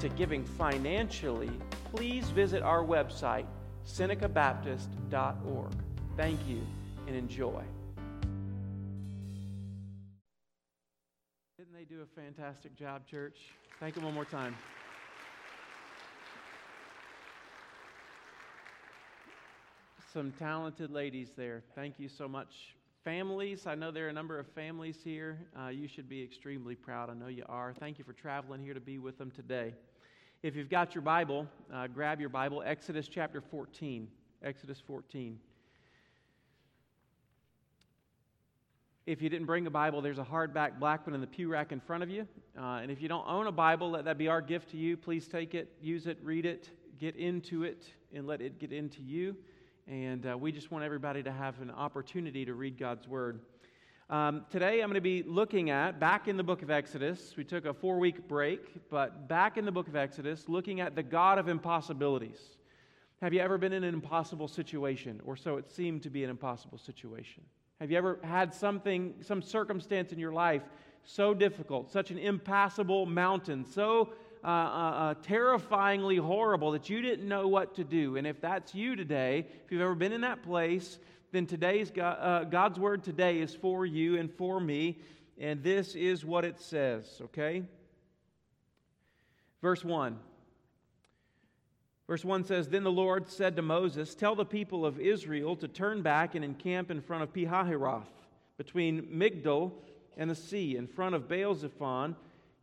to giving financially, please visit our website, senecabaptist.org. Thank you and enjoy. Didn't they do a fantastic job, church? Thank them one more time. Some talented ladies there. Thank you so much Families, I know there are a number of families here. Uh, you should be extremely proud. I know you are. Thank you for traveling here to be with them today. If you've got your Bible, uh, grab your Bible, Exodus chapter 14. Exodus 14. If you didn't bring a Bible, there's a hardback black one in the pew rack in front of you. Uh, and if you don't own a Bible, let that be our gift to you. Please take it, use it, read it, get into it, and let it get into you. And uh, we just want everybody to have an opportunity to read God's Word. Um, today, I'm going to be looking at, back in the book of Exodus, we took a four week break, but back in the book of Exodus, looking at the God of impossibilities. Have you ever been in an impossible situation, or so it seemed to be an impossible situation? Have you ever had something, some circumstance in your life so difficult, such an impassable mountain, so uh, uh, uh, terrifyingly horrible that you didn't know what to do. And if that's you today, if you've ever been in that place, then today's God, uh, God's word today is for you and for me. And this is what it says, okay? Verse 1. Verse 1 says Then the Lord said to Moses, Tell the people of Israel to turn back and encamp in front of Pihahiroth, between Migdol and the sea, in front of Baal Zephon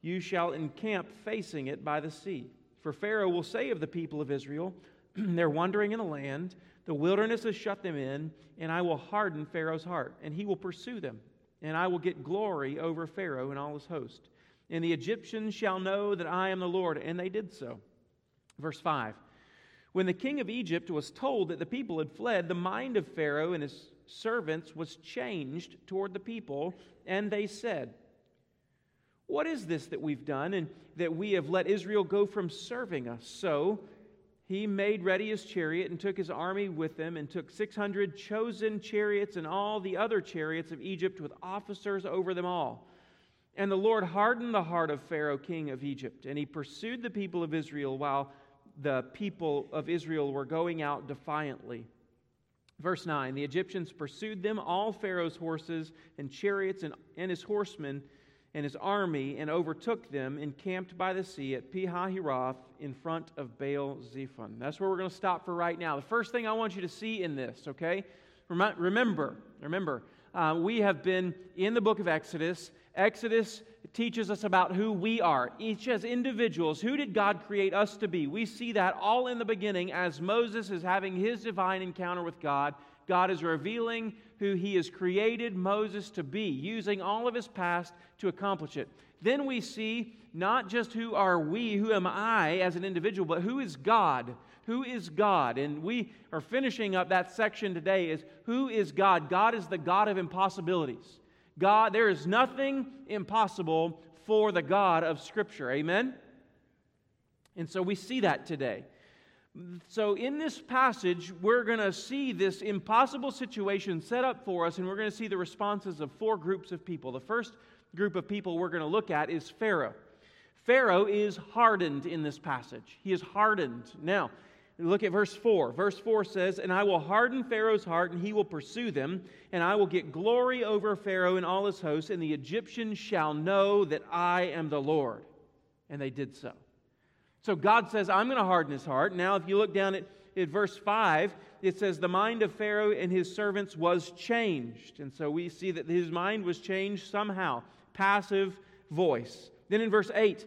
you shall encamp facing it by the sea. For Pharaoh will say of the people of Israel, They're wandering in the land, the wilderness has shut them in, and I will harden Pharaoh's heart, and he will pursue them. And I will get glory over Pharaoh and all his host. And the Egyptians shall know that I am the Lord. And they did so. Verse 5 When the king of Egypt was told that the people had fled, the mind of Pharaoh and his servants was changed toward the people, and they said, what is this that we've done and that we have let Israel go from serving us? So he made ready his chariot and took his army with him and took 600 chosen chariots and all the other chariots of Egypt with officers over them all. And the Lord hardened the heart of Pharaoh, king of Egypt, and he pursued the people of Israel while the people of Israel were going out defiantly. Verse 9 The Egyptians pursued them, all Pharaoh's horses and chariots and, and his horsemen and his army and overtook them, encamped by the sea at Pihahiroth in front of Baal Zephon. That's where we're going to stop for right now. The first thing I want you to see in this, okay? Remember, remember, uh, we have been in the book of Exodus. Exodus teaches us about who we are, each as individuals. Who did God create us to be? We see that all in the beginning as Moses is having his divine encounter with God. God is revealing who he has created Moses to be, using all of his past to accomplish it. Then we see not just who are we, who am I as an individual, but who is God? Who is God? And we are finishing up that section today is who is God? God is the God of impossibilities. God, there is nothing impossible for the God of Scripture. Amen? And so we see that today. So, in this passage, we're going to see this impossible situation set up for us, and we're going to see the responses of four groups of people. The first group of people we're going to look at is Pharaoh. Pharaoh is hardened in this passage. He is hardened. Now, look at verse 4. Verse 4 says, And I will harden Pharaoh's heart, and he will pursue them, and I will get glory over Pharaoh and all his hosts, and the Egyptians shall know that I am the Lord. And they did so. So God says, I'm going to harden his heart. Now, if you look down at, at verse 5, it says, The mind of Pharaoh and his servants was changed. And so we see that his mind was changed somehow. Passive voice. Then in verse 8,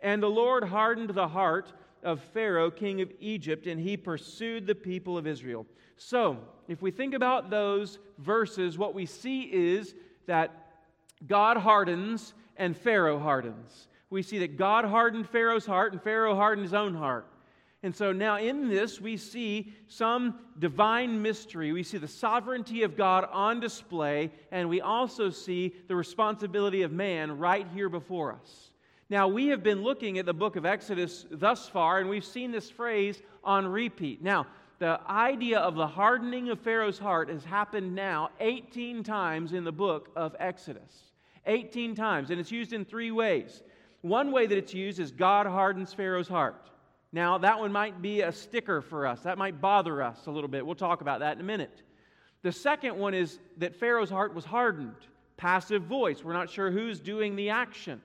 And the Lord hardened the heart of Pharaoh, king of Egypt, and he pursued the people of Israel. So, if we think about those verses, what we see is that God hardens and Pharaoh hardens we see that God hardened Pharaoh's heart and Pharaoh hardened his own heart. And so now in this, we see some divine mystery. We see the sovereignty of God on display, and we also see the responsibility of man right here before us. Now, we have been looking at the book of Exodus thus far, and we've seen this phrase on repeat. Now, the idea of the hardening of Pharaoh's heart has happened now 18 times in the book of Exodus. 18 times, and it's used in three ways. One way that it's used is God hardens Pharaoh's heart. Now, that one might be a sticker for us. That might bother us a little bit. We'll talk about that in a minute. The second one is that Pharaoh's heart was hardened, passive voice. We're not sure who's doing the action.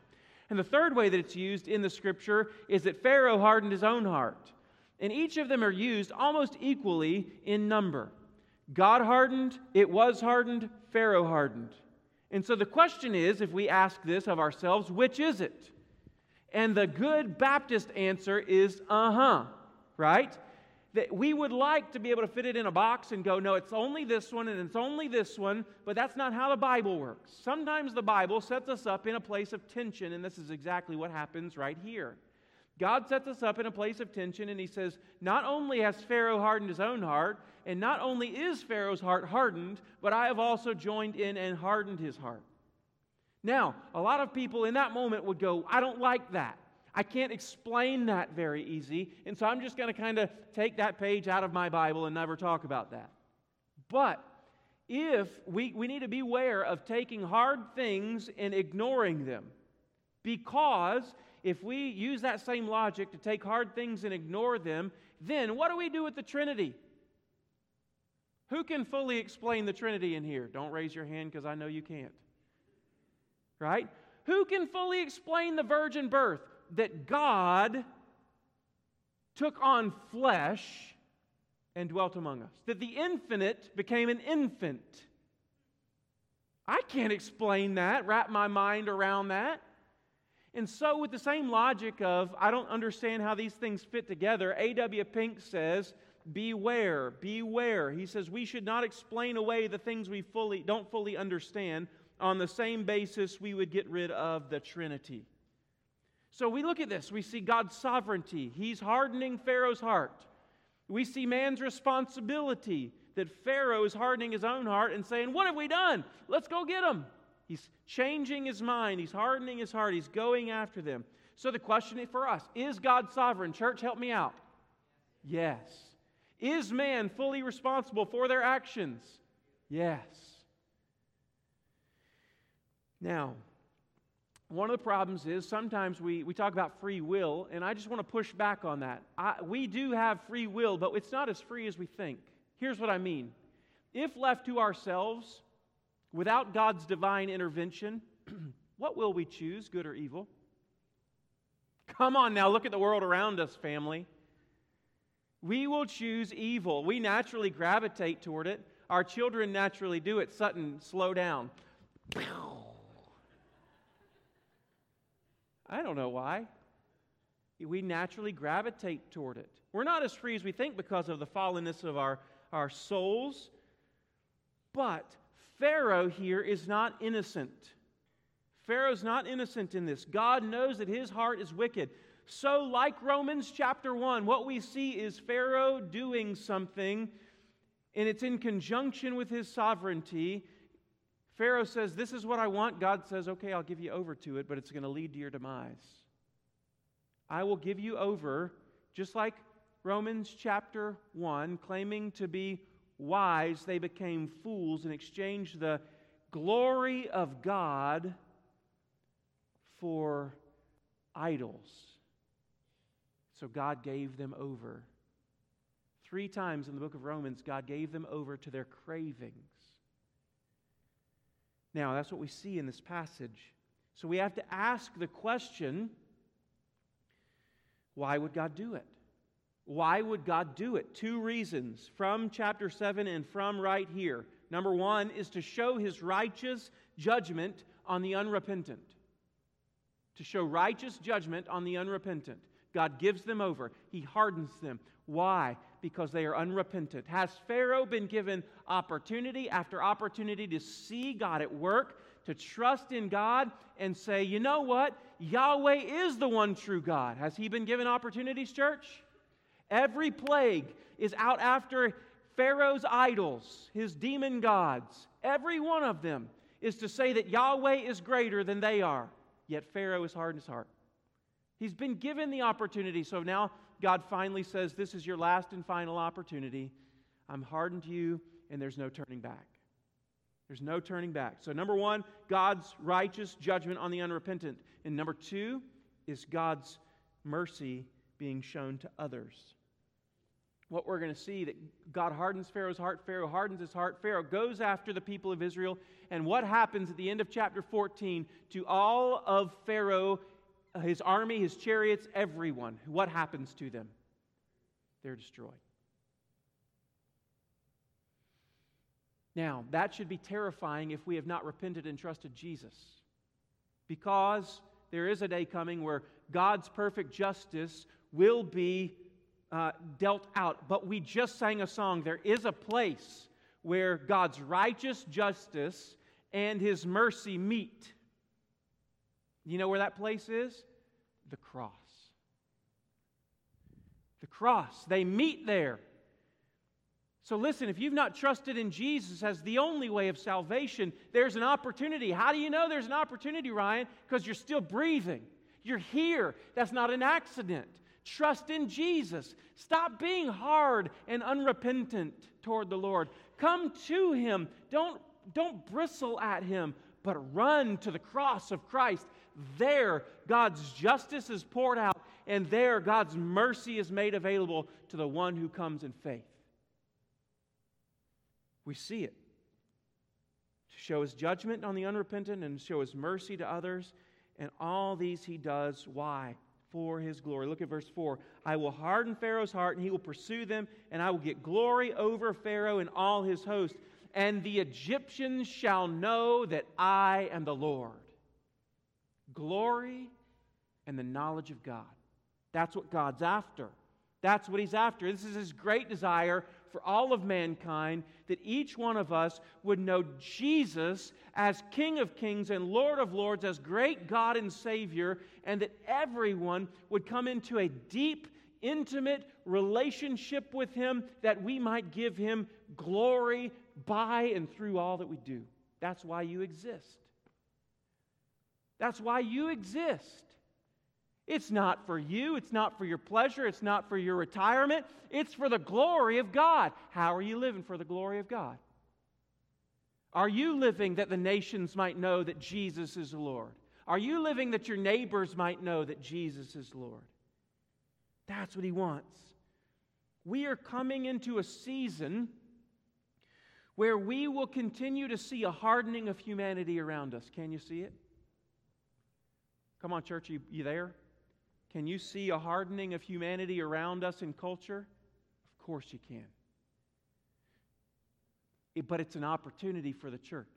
And the third way that it's used in the scripture is that Pharaoh hardened his own heart. And each of them are used almost equally in number. God hardened, it was hardened, Pharaoh hardened. And so the question is if we ask this of ourselves, which is it? And the good Baptist answer is uh huh, right? That we would like to be able to fit it in a box and go, no, it's only this one and it's only this one, but that's not how the Bible works. Sometimes the Bible sets us up in a place of tension, and this is exactly what happens right here. God sets us up in a place of tension, and He says, Not only has Pharaoh hardened his own heart, and not only is Pharaoh's heart hardened, but I have also joined in and hardened his heart. Now, a lot of people in that moment would go, I don't like that. I can't explain that very easy, and so I'm just going to kind of take that page out of my Bible and never talk about that. But if we, we need to beware of taking hard things and ignoring them, because if we use that same logic to take hard things and ignore them, then what do we do with the Trinity? Who can fully explain the Trinity in here? Don't raise your hand because I know you can't. Right? Who can fully explain the virgin birth? That God took on flesh and dwelt among us. That the infinite became an infant. I can't explain that, wrap my mind around that. And so, with the same logic of, I don't understand how these things fit together, A.W. Pink says, beware, beware. He says we should not explain away the things we fully don't fully understand. On the same basis, we would get rid of the Trinity. So we look at this, we see God's sovereignty. He's hardening Pharaoh's heart. We see man's responsibility that Pharaoh is hardening his own heart and saying, What have we done? Let's go get him. He's changing his mind. He's hardening his heart. He's going after them. So the question for us is God sovereign? Church, help me out. Yes. Is man fully responsible for their actions? Yes. Now, one of the problems is sometimes we, we talk about free will, and I just want to push back on that. I, we do have free will, but it's not as free as we think. Here's what I mean. If left to ourselves, Without God's divine intervention, what will we choose, good or evil? Come on now, look at the world around us, family. We will choose evil. We naturally gravitate toward it. Our children naturally do it. Sutton, slow down. I don't know why. We naturally gravitate toward it. We're not as free as we think because of the fallenness of our, our souls, but Pharaoh here is not innocent. Pharaoh's not innocent in this. God knows that his heart is wicked. So, like Romans chapter 1, what we see is Pharaoh doing something, and it's in conjunction with his sovereignty. Pharaoh says, This is what I want. God says, Okay, I'll give you over to it, but it's going to lead to your demise. I will give you over, just like Romans chapter 1, claiming to be wise, they became fools and exchanged the glory of God for idols. So God gave them over. Three times in the book of Romans, God gave them over to their cravings. Now, that's what we see in this passage. So we have to ask the question why would God do it? Why would God do it? Two reasons from chapter 7 and from right here. Number one is to show his righteous judgment on the unrepentant. To show righteous judgment on the unrepentant. God gives them over, he hardens them. Why? Because they are unrepentant. Has Pharaoh been given opportunity after opportunity to see God at work, to trust in God, and say, you know what? Yahweh is the one true God. Has he been given opportunities, church? Every plague is out after Pharaoh's idols, his demon gods. Every one of them is to say that Yahweh is greater than they are. Yet Pharaoh is hard in his heart. He's been given the opportunity, so now God finally says, This is your last and final opportunity. I'm hardened to you, and there's no turning back. There's no turning back. So, number one, God's righteous judgment on the unrepentant. And number two is God's mercy being shown to others. What we're going to see that God hardens Pharaoh's heart, Pharaoh hardens his heart, Pharaoh goes after the people of Israel, and what happens at the end of chapter 14 to all of Pharaoh, his army, his chariots, everyone? What happens to them? They're destroyed. Now, that should be terrifying if we have not repented and trusted Jesus. Because there is a day coming where God's perfect justice will be uh, dealt out. But we just sang a song. There is a place where God's righteous justice and his mercy meet. You know where that place is? The cross. The cross. They meet there. So, listen, if you've not trusted in Jesus as the only way of salvation, there's an opportunity. How do you know there's an opportunity, Ryan? Because you're still breathing. You're here. That's not an accident. Trust in Jesus. Stop being hard and unrepentant toward the Lord. Come to Him. Don't, don't bristle at Him, but run to the cross of Christ. There, God's justice is poured out, and there, God's mercy is made available to the one who comes in faith. We see it. To show his judgment on the unrepentant and show his mercy to others. And all these he does. Why? For his glory. Look at verse 4. I will harden Pharaoh's heart, and he will pursue them, and I will get glory over Pharaoh and all his host. And the Egyptians shall know that I am the Lord. Glory and the knowledge of God. That's what God's after. That's what he's after. This is his great desire for all of mankind that each one of us would know Jesus as King of Kings and Lord of Lords, as great God and Savior, and that everyone would come into a deep, intimate relationship with Him that we might give Him glory by and through all that we do. That's why you exist. That's why you exist. It's not for you. It's not for your pleasure. It's not for your retirement. It's for the glory of God. How are you living for the glory of God? Are you living that the nations might know that Jesus is Lord? Are you living that your neighbors might know that Jesus is Lord? That's what he wants. We are coming into a season where we will continue to see a hardening of humanity around us. Can you see it? Come on, church, you, you there? Can you see a hardening of humanity around us in culture? Of course you can. It, but it's an opportunity for the church.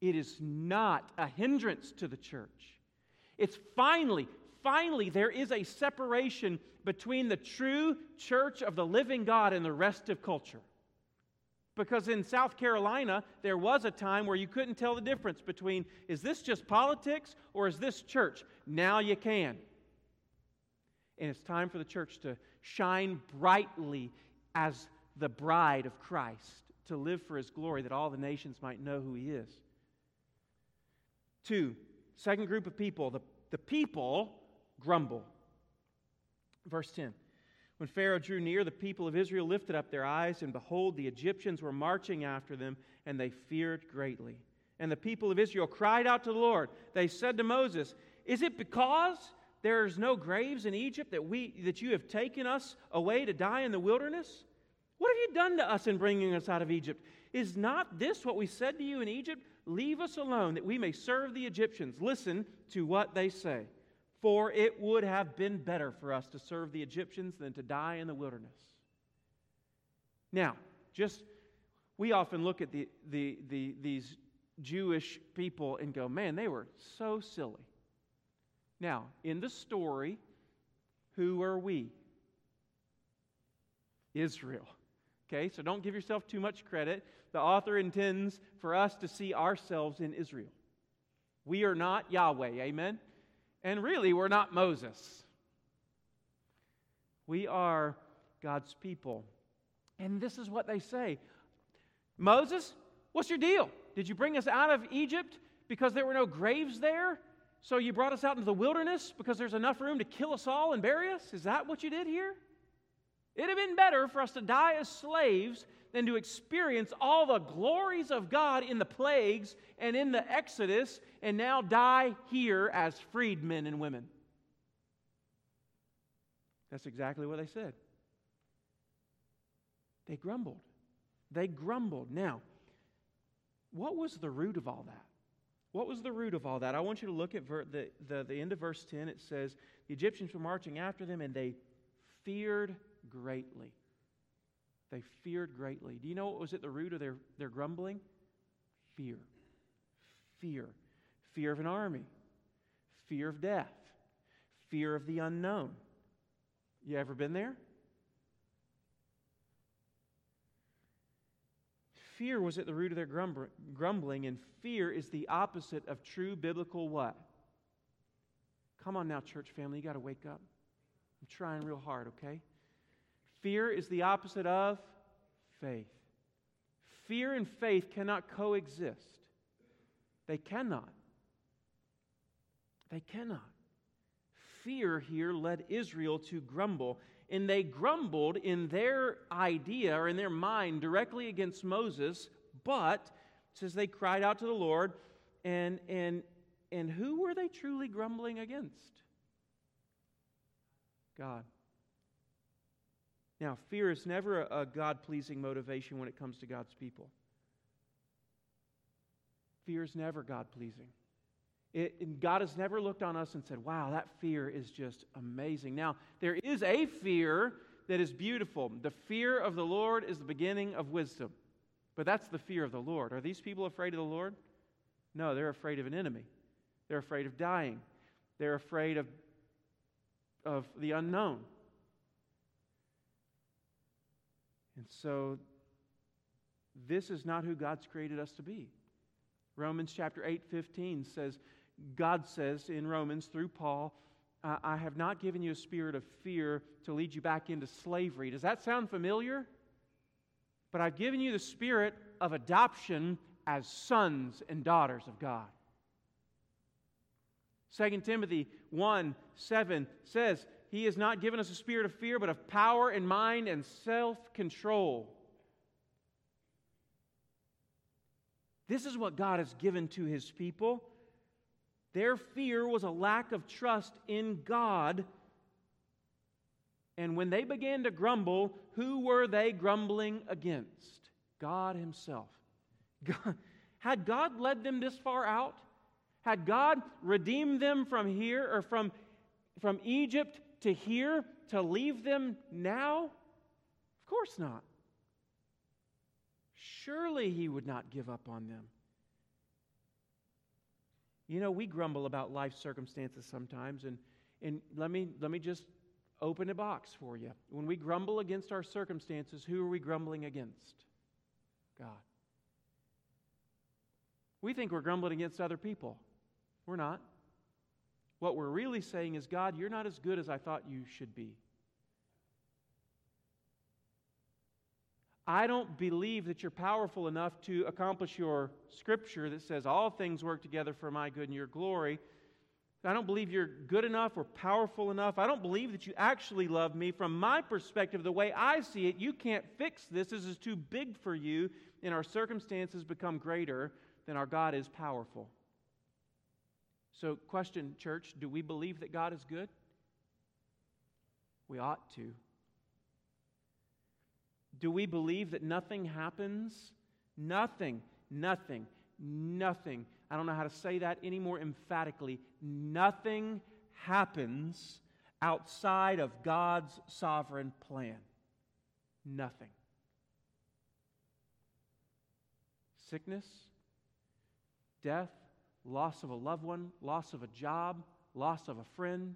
It is not a hindrance to the church. It's finally, finally, there is a separation between the true church of the living God and the rest of culture. Because in South Carolina, there was a time where you couldn't tell the difference between is this just politics or is this church? Now you can. And it's time for the church to shine brightly as the bride of Christ, to live for his glory, that all the nations might know who he is. Two, second group of people, the, the people grumble. Verse 10. When Pharaoh drew near, the people of Israel lifted up their eyes, and behold, the Egyptians were marching after them, and they feared greatly. And the people of Israel cried out to the Lord. They said to Moses, Is it because there's no graves in Egypt that, we, that you have taken us away to die in the wilderness? What have you done to us in bringing us out of Egypt? Is not this what we said to you in Egypt? Leave us alone that we may serve the Egyptians. Listen to what they say. For it would have been better for us to serve the Egyptians than to die in the wilderness. Now, just we often look at the, the, the, these Jewish people and go, man, they were so silly. Now, in the story, who are we? Israel. Okay, so don't give yourself too much credit. The author intends for us to see ourselves in Israel. We are not Yahweh, amen? And really, we're not Moses. We are God's people. And this is what they say Moses, what's your deal? Did you bring us out of Egypt because there were no graves there? So you brought us out into the wilderness because there's enough room to kill us all and bury us? Is that what you did here? It'd have been better for us to die as slaves than to experience all the glories of God in the plagues and in the Exodus and now die here as freedmen and women. That's exactly what they said. They grumbled. They grumbled. Now, what was the root of all that? What was the root of all that? I want you to look at ver- the, the, the end of verse 10. It says, The Egyptians were marching after them, and they feared greatly. They feared greatly. Do you know what was at the root of their, their grumbling? Fear. Fear. Fear of an army. Fear of death. Fear of the unknown. You ever been there? Fear was at the root of their grumbling, and fear is the opposite of true biblical what? Come on now, church family, you got to wake up. I'm trying real hard, okay? Fear is the opposite of faith. Fear and faith cannot coexist. They cannot. They cannot. Fear here led Israel to grumble, and they grumbled in their idea or in their mind directly against Moses, but says they cried out to the Lord, and and and who were they truly grumbling against? God. Now, fear is never a, a God pleasing motivation when it comes to God's people. Fear is never God pleasing. God has never looked on us and said, wow, that fear is just amazing. Now, there is a fear that is beautiful. The fear of the Lord is the beginning of wisdom. But that's the fear of the Lord. Are these people afraid of the Lord? No, they're afraid of an enemy. They're afraid of dying. They're afraid of, of the unknown. And so, this is not who God's created us to be. Romans chapter 8, 15 says, God says in Romans through Paul, I have not given you a spirit of fear to lead you back into slavery. Does that sound familiar? But I've given you the spirit of adoption as sons and daughters of God. 2 Timothy 1 7 says, he has not given us a spirit of fear, but of power and mind and self control. This is what God has given to his people. Their fear was a lack of trust in God. And when they began to grumble, who were they grumbling against? God Himself. God, had God led them this far out? Had God redeemed them from here or from, from Egypt to hear, to leave them now? Of course not. Surely he would not give up on them. You know, we grumble about life circumstances sometimes, and, and let, me, let me just open a box for you. When we grumble against our circumstances, who are we grumbling against? God. We think we're grumbling against other people. We're not. What we're really saying is, God, you're not as good as I thought you should be. I don't believe that you're powerful enough to accomplish your scripture that says all things work together for my good and your glory. I don't believe you're good enough or powerful enough. I don't believe that you actually love me. From my perspective, the way I see it, you can't fix this. This is too big for you, and our circumstances become greater than our God is powerful. So, question, church do we believe that God is good? We ought to. Do we believe that nothing happens? Nothing, nothing, nothing. I don't know how to say that any more emphatically. Nothing happens outside of God's sovereign plan. Nothing. Sickness, death, loss of a loved one, loss of a job, loss of a friend,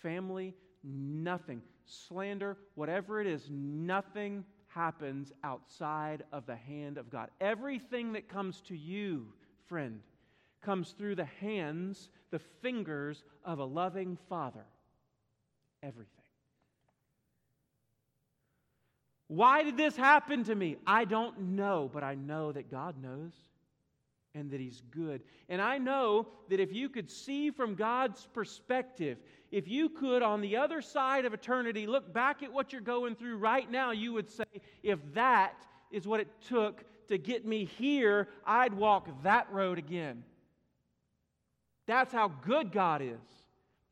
family, nothing. Slander, whatever it is, nothing happens outside of the hand of God. Everything that comes to you, friend, comes through the hands, the fingers of a loving Father. Everything. Why did this happen to me? I don't know, but I know that God knows and that He's good. And I know that if you could see from God's perspective, if you could, on the other side of eternity, look back at what you're going through right now, you would say, if that is what it took to get me here, I'd walk that road again. That's how good God is.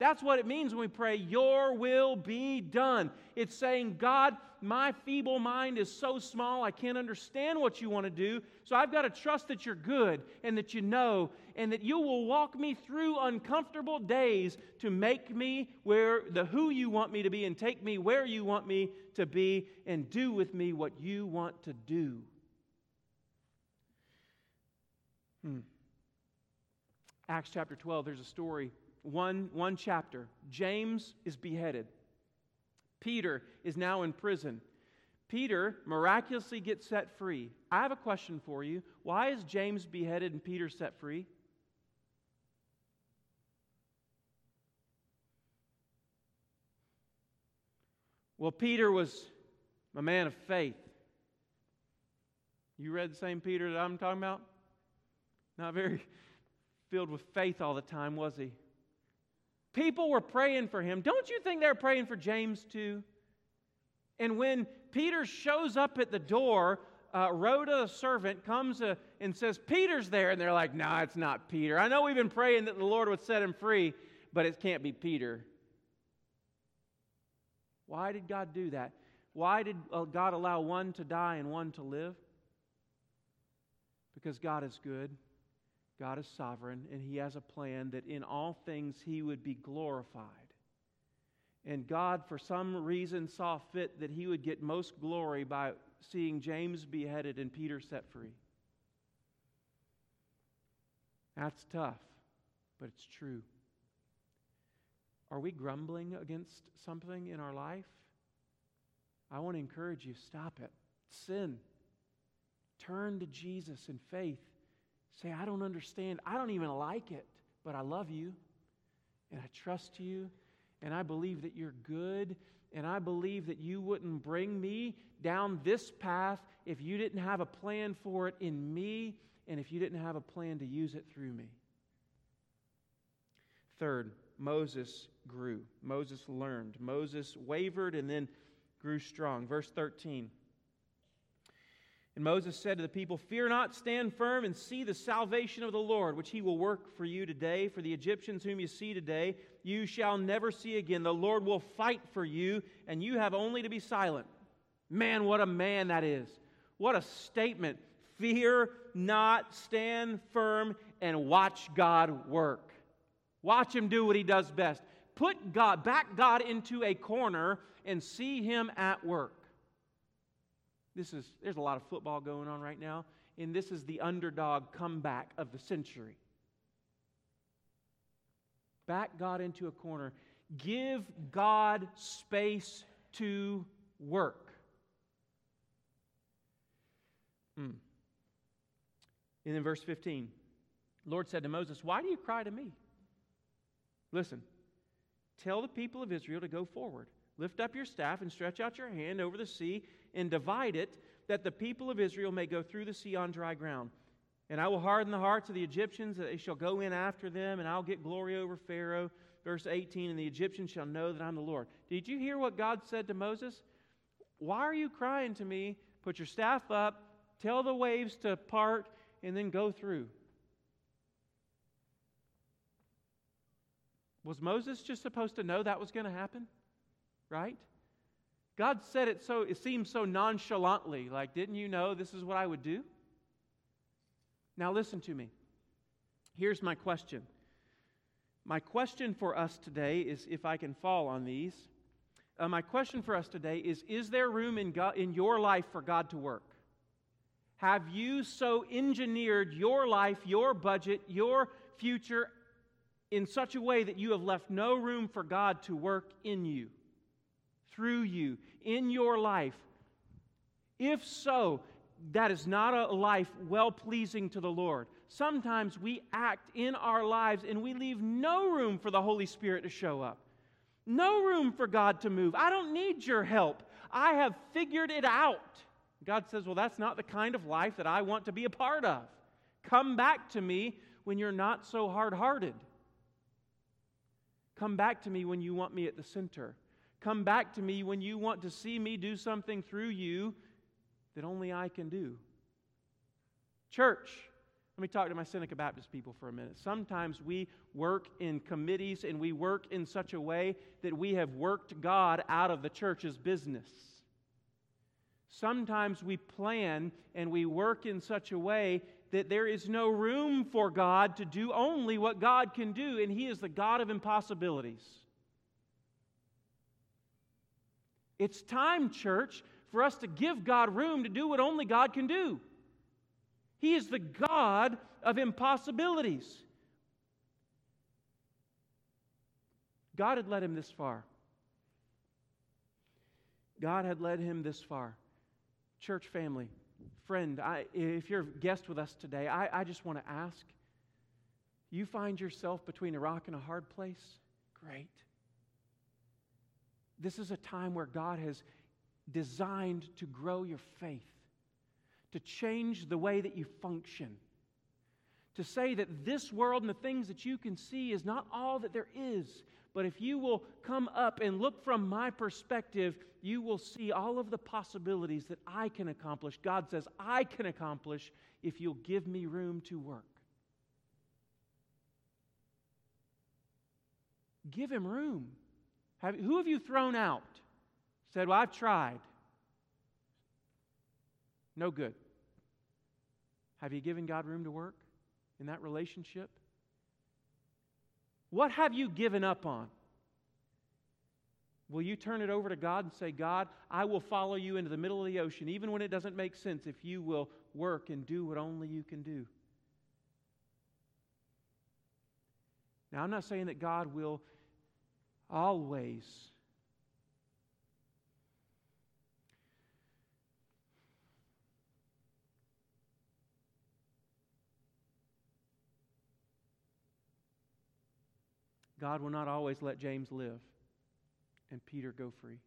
That's what it means when we pray, Your will be done. It's saying, God, my feeble mind is so small, I can't understand what you want to do. So I've got to trust that you're good and that you know and that you will walk me through uncomfortable days to make me where the who you want me to be and take me where you want me to be and do with me what you want to do. Hmm. Acts chapter 12, there's a story one, one chapter. James is beheaded. Peter is now in prison. Peter miraculously gets set free. I have a question for you. Why is James beheaded and Peter set free? Well, Peter was a man of faith. You read the same Peter that I'm talking about? Not very filled with faith all the time, was he? People were praying for him. Don't you think they're praying for James too? And when Peter shows up at the door, uh, Rhoda, the servant, comes uh, and says, Peter's there. And they're like, No, nah, it's not Peter. I know we've been praying that the Lord would set him free, but it can't be Peter. Why did God do that? Why did uh, God allow one to die and one to live? Because God is good. God is sovereign, and He has a plan that in all things He would be glorified. And God, for some reason, saw fit that He would get most glory by seeing James beheaded and Peter set free. That's tough, but it's true. Are we grumbling against something in our life? I want to encourage you stop it. Sin. Turn to Jesus in faith Say, I don't understand. I don't even like it, but I love you and I trust you and I believe that you're good and I believe that you wouldn't bring me down this path if you didn't have a plan for it in me and if you didn't have a plan to use it through me. Third, Moses grew. Moses learned. Moses wavered and then grew strong. Verse 13. And Moses said to the people, Fear not, stand firm, and see the salvation of the Lord, which he will work for you today. For the Egyptians whom you see today, you shall never see again. The Lord will fight for you, and you have only to be silent. Man, what a man that is. What a statement. Fear not, stand firm, and watch God work. Watch him do what he does best. Put God, back God into a corner and see him at work. This is, there's a lot of football going on right now, and this is the underdog comeback of the century. Back God into a corner. Give God space to work. Mm. And then verse 15, Lord said to Moses, Why do you cry to me? Listen, tell the people of Israel to go forward. Lift up your staff and stretch out your hand over the sea and divide it, that the people of Israel may go through the sea on dry ground. And I will harden the hearts of the Egyptians, that they shall go in after them, and I'll get glory over Pharaoh. Verse 18, and the Egyptians shall know that I'm the Lord. Did you hear what God said to Moses? Why are you crying to me? Put your staff up, tell the waves to part, and then go through. Was Moses just supposed to know that was going to happen? Right? God said it so, it seems so nonchalantly, like, didn't you know this is what I would do? Now, listen to me. Here's my question. My question for us today is if I can fall on these. Uh, my question for us today is Is there room in, God, in your life for God to work? Have you so engineered your life, your budget, your future in such a way that you have left no room for God to work in you? Through you in your life? If so, that is not a life well pleasing to the Lord. Sometimes we act in our lives and we leave no room for the Holy Spirit to show up, no room for God to move. I don't need your help. I have figured it out. God says, Well, that's not the kind of life that I want to be a part of. Come back to me when you're not so hard hearted. Come back to me when you want me at the center. Come back to me when you want to see me do something through you that only I can do. Church, let me talk to my Seneca Baptist people for a minute. Sometimes we work in committees and we work in such a way that we have worked God out of the church's business. Sometimes we plan and we work in such a way that there is no room for God to do only what God can do, and He is the God of impossibilities. It's time, church, for us to give God room to do what only God can do. He is the God of impossibilities. God had led him this far. God had led him this far. Church family, friend, I, if you're a guest with us today, I, I just want to ask you find yourself between a rock and a hard place? Great. This is a time where God has designed to grow your faith, to change the way that you function, to say that this world and the things that you can see is not all that there is. But if you will come up and look from my perspective, you will see all of the possibilities that I can accomplish. God says, I can accomplish if you'll give me room to work. Give him room. Have, who have you thrown out? Said, Well, I've tried. No good. Have you given God room to work in that relationship? What have you given up on? Will you turn it over to God and say, God, I will follow you into the middle of the ocean, even when it doesn't make sense, if you will work and do what only you can do? Now, I'm not saying that God will always God will not always let James live and Peter go free.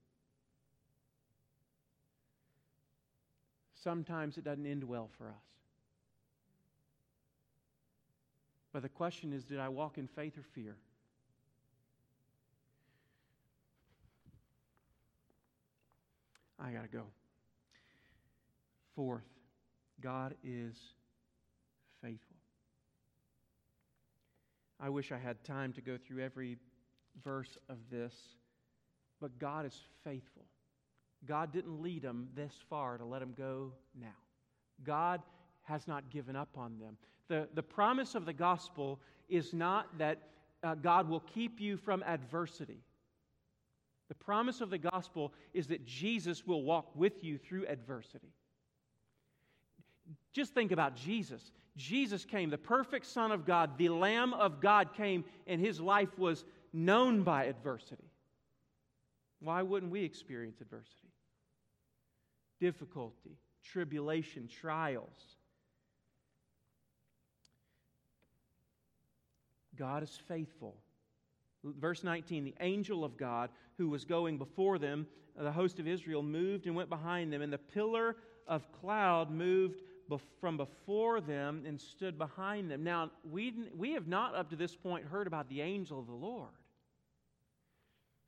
Sometimes it doesn't end well for us. But the question is did I walk in faith or fear? I got to go. Fourth, God is faithful. I wish I had time to go through every verse of this. But God is faithful. God didn't lead them this far to let them go now. God has not given up on them. The, the promise of the gospel is not that uh, God will keep you from adversity. The promise of the gospel is that Jesus will walk with you through adversity. Just think about Jesus. Jesus came, the perfect Son of God, the Lamb of God came, and his life was known by adversity. Why wouldn't we experience adversity? Difficulty, tribulation, trials. God is faithful. Verse 19 the angel of God who was going before them, the host of Israel, moved and went behind them, and the pillar of cloud moved from before them and stood behind them. Now, we, we have not up to this point heard about the angel of the Lord.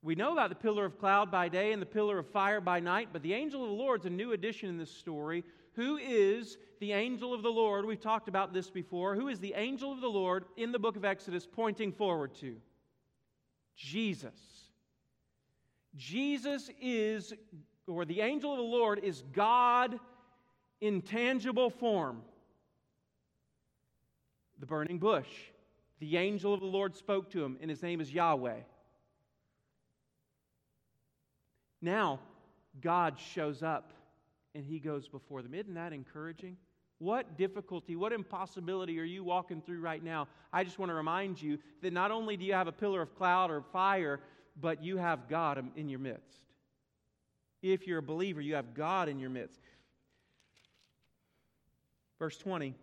We know about the pillar of cloud by day and the pillar of fire by night, but the angel of the Lord is a new addition in this story. Who is the angel of the Lord? We've talked about this before. Who is the angel of the Lord in the book of Exodus pointing forward to? Jesus. Jesus is, or the angel of the Lord is God in tangible form. The burning bush. The angel of the Lord spoke to him, and his name is Yahweh. Now, God shows up and he goes before them. Isn't that encouraging? What difficulty, what impossibility are you walking through right now? I just want to remind you that not only do you have a pillar of cloud or fire, but you have God in your midst. If you're a believer, you have God in your midst. Verse 20.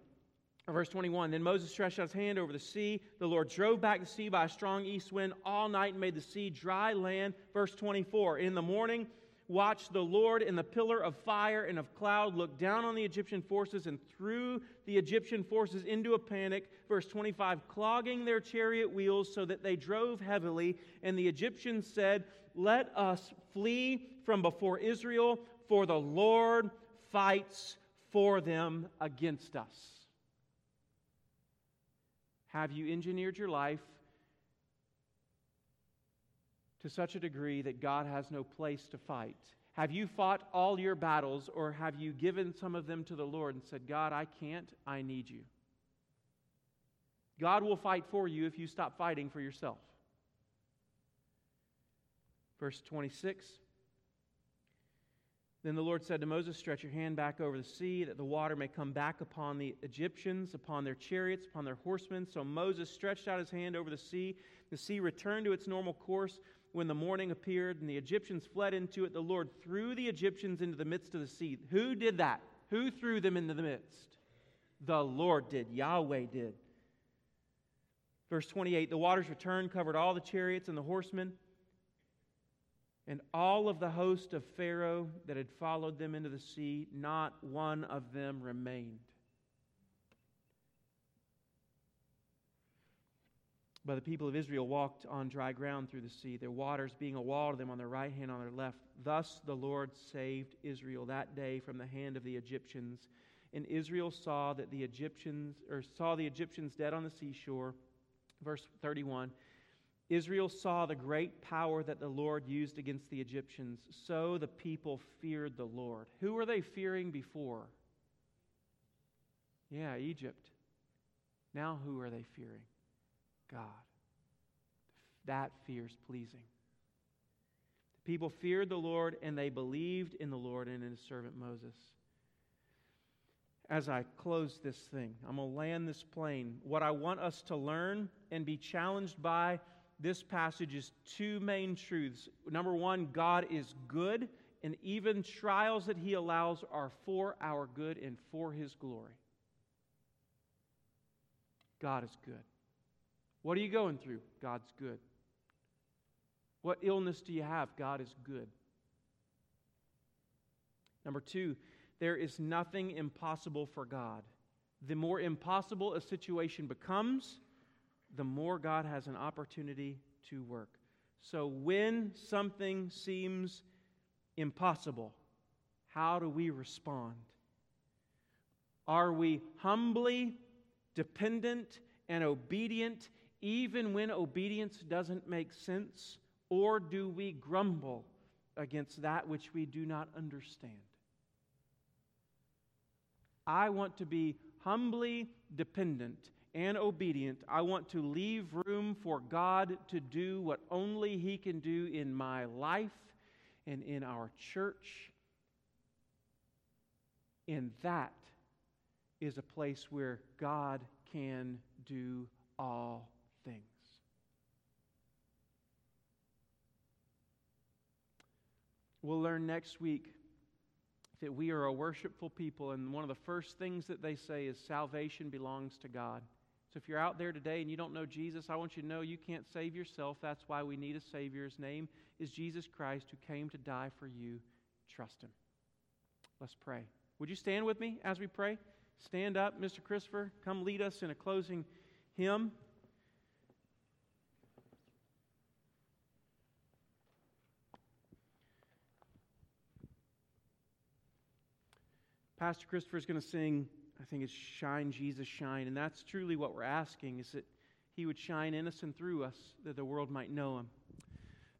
Verse 21 Then Moses stretched out his hand over the sea. The Lord drove back the sea by a strong east wind all night and made the sea dry land. Verse 24 In the morning, watched the Lord in the pillar of fire and of cloud look down on the Egyptian forces and threw the Egyptian forces into a panic. Verse 25, clogging their chariot wheels so that they drove heavily. And the Egyptians said, Let us flee from before Israel, for the Lord fights for them against us. Have you engineered your life to such a degree that God has no place to fight? Have you fought all your battles, or have you given some of them to the Lord and said, God, I can't, I need you? God will fight for you if you stop fighting for yourself. Verse 26 Then the Lord said to Moses, Stretch your hand back over the sea, that the water may come back upon the Egyptians, upon their chariots, upon their horsemen. So Moses stretched out his hand over the sea. The sea returned to its normal course when the morning appeared and the Egyptians fled into it, the Lord threw the Egyptians into the midst of the sea. Who did that? Who threw them into the midst? The Lord did. Yahweh did. Verse 28 The waters returned, covered all the chariots and the horsemen, and all of the host of Pharaoh that had followed them into the sea. Not one of them remained. But the people of Israel walked on dry ground through the sea, their waters being a wall to them on their right hand, on their left. Thus the Lord saved Israel that day from the hand of the Egyptians. And Israel saw that the Egyptians, or saw the Egyptians dead on the seashore. Verse 31. Israel saw the great power that the Lord used against the Egyptians. So the people feared the Lord. Who were they fearing before? Yeah, Egypt. Now who are they fearing? God. That fear is pleasing. The people feared the Lord and they believed in the Lord and in his servant Moses. As I close this thing, I'm going to land this plane. What I want us to learn and be challenged by this passage is two main truths. Number one, God is good, and even trials that he allows are for our good and for his glory. God is good. What are you going through? God's good. What illness do you have? God is good. Number two, there is nothing impossible for God. The more impossible a situation becomes, the more God has an opportunity to work. So when something seems impossible, how do we respond? Are we humbly dependent and obedient even when obedience doesn't make sense? Or do we grumble against that which we do not understand? I want to be humbly dependent and obedient. I want to leave room for God to do what only He can do in my life and in our church. And that is a place where God can do all things. We'll learn next week that we are a worshipful people, and one of the first things that they say is salvation belongs to God. So if you're out there today and you don't know Jesus, I want you to know you can't save yourself. That's why we need a Savior. His name is Jesus Christ, who came to die for you. Trust Him. Let's pray. Would you stand with me as we pray? Stand up, Mr. Christopher. Come lead us in a closing hymn. Pastor Christopher is going to sing, I think it's Shine, Jesus, Shine. And that's truly what we're asking is that he would shine in us and through us that the world might know him.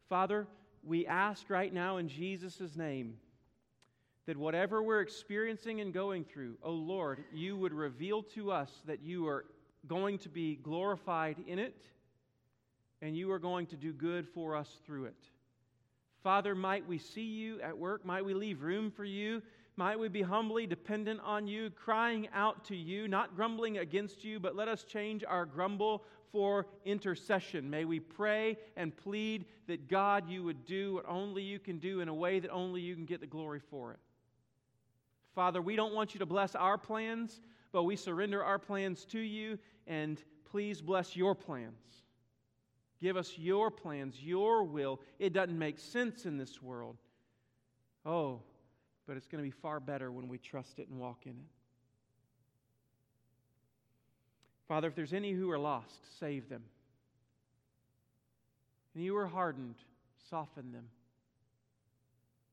Father, we ask right now in Jesus' name that whatever we're experiencing and going through, oh Lord, you would reveal to us that you are going to be glorified in it and you are going to do good for us through it. Father, might we see you at work? Might we leave room for you? Might we be humbly dependent on you, crying out to you, not grumbling against you, but let us change our grumble for intercession. May we pray and plead that God, you would do what only you can do in a way that only you can get the glory for it. Father, we don't want you to bless our plans, but we surrender our plans to you, and please bless your plans. Give us your plans, your will. It doesn't make sense in this world. Oh, but it's going to be far better when we trust it and walk in it. Father, if there's any who are lost, save them. Any who are hardened, soften them.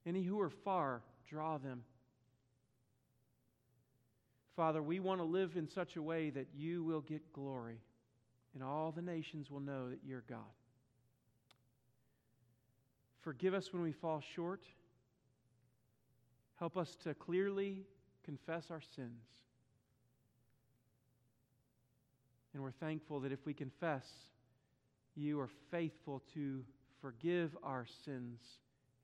Any who are far, draw them. Father, we want to live in such a way that you will get glory and all the nations will know that you're God. Forgive us when we fall short. Help us to clearly confess our sins. And we're thankful that if we confess, you are faithful to forgive our sins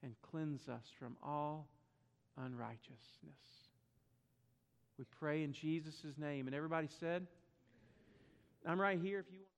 and cleanse us from all unrighteousness. We pray in Jesus' name. And everybody said, I'm right here if you want.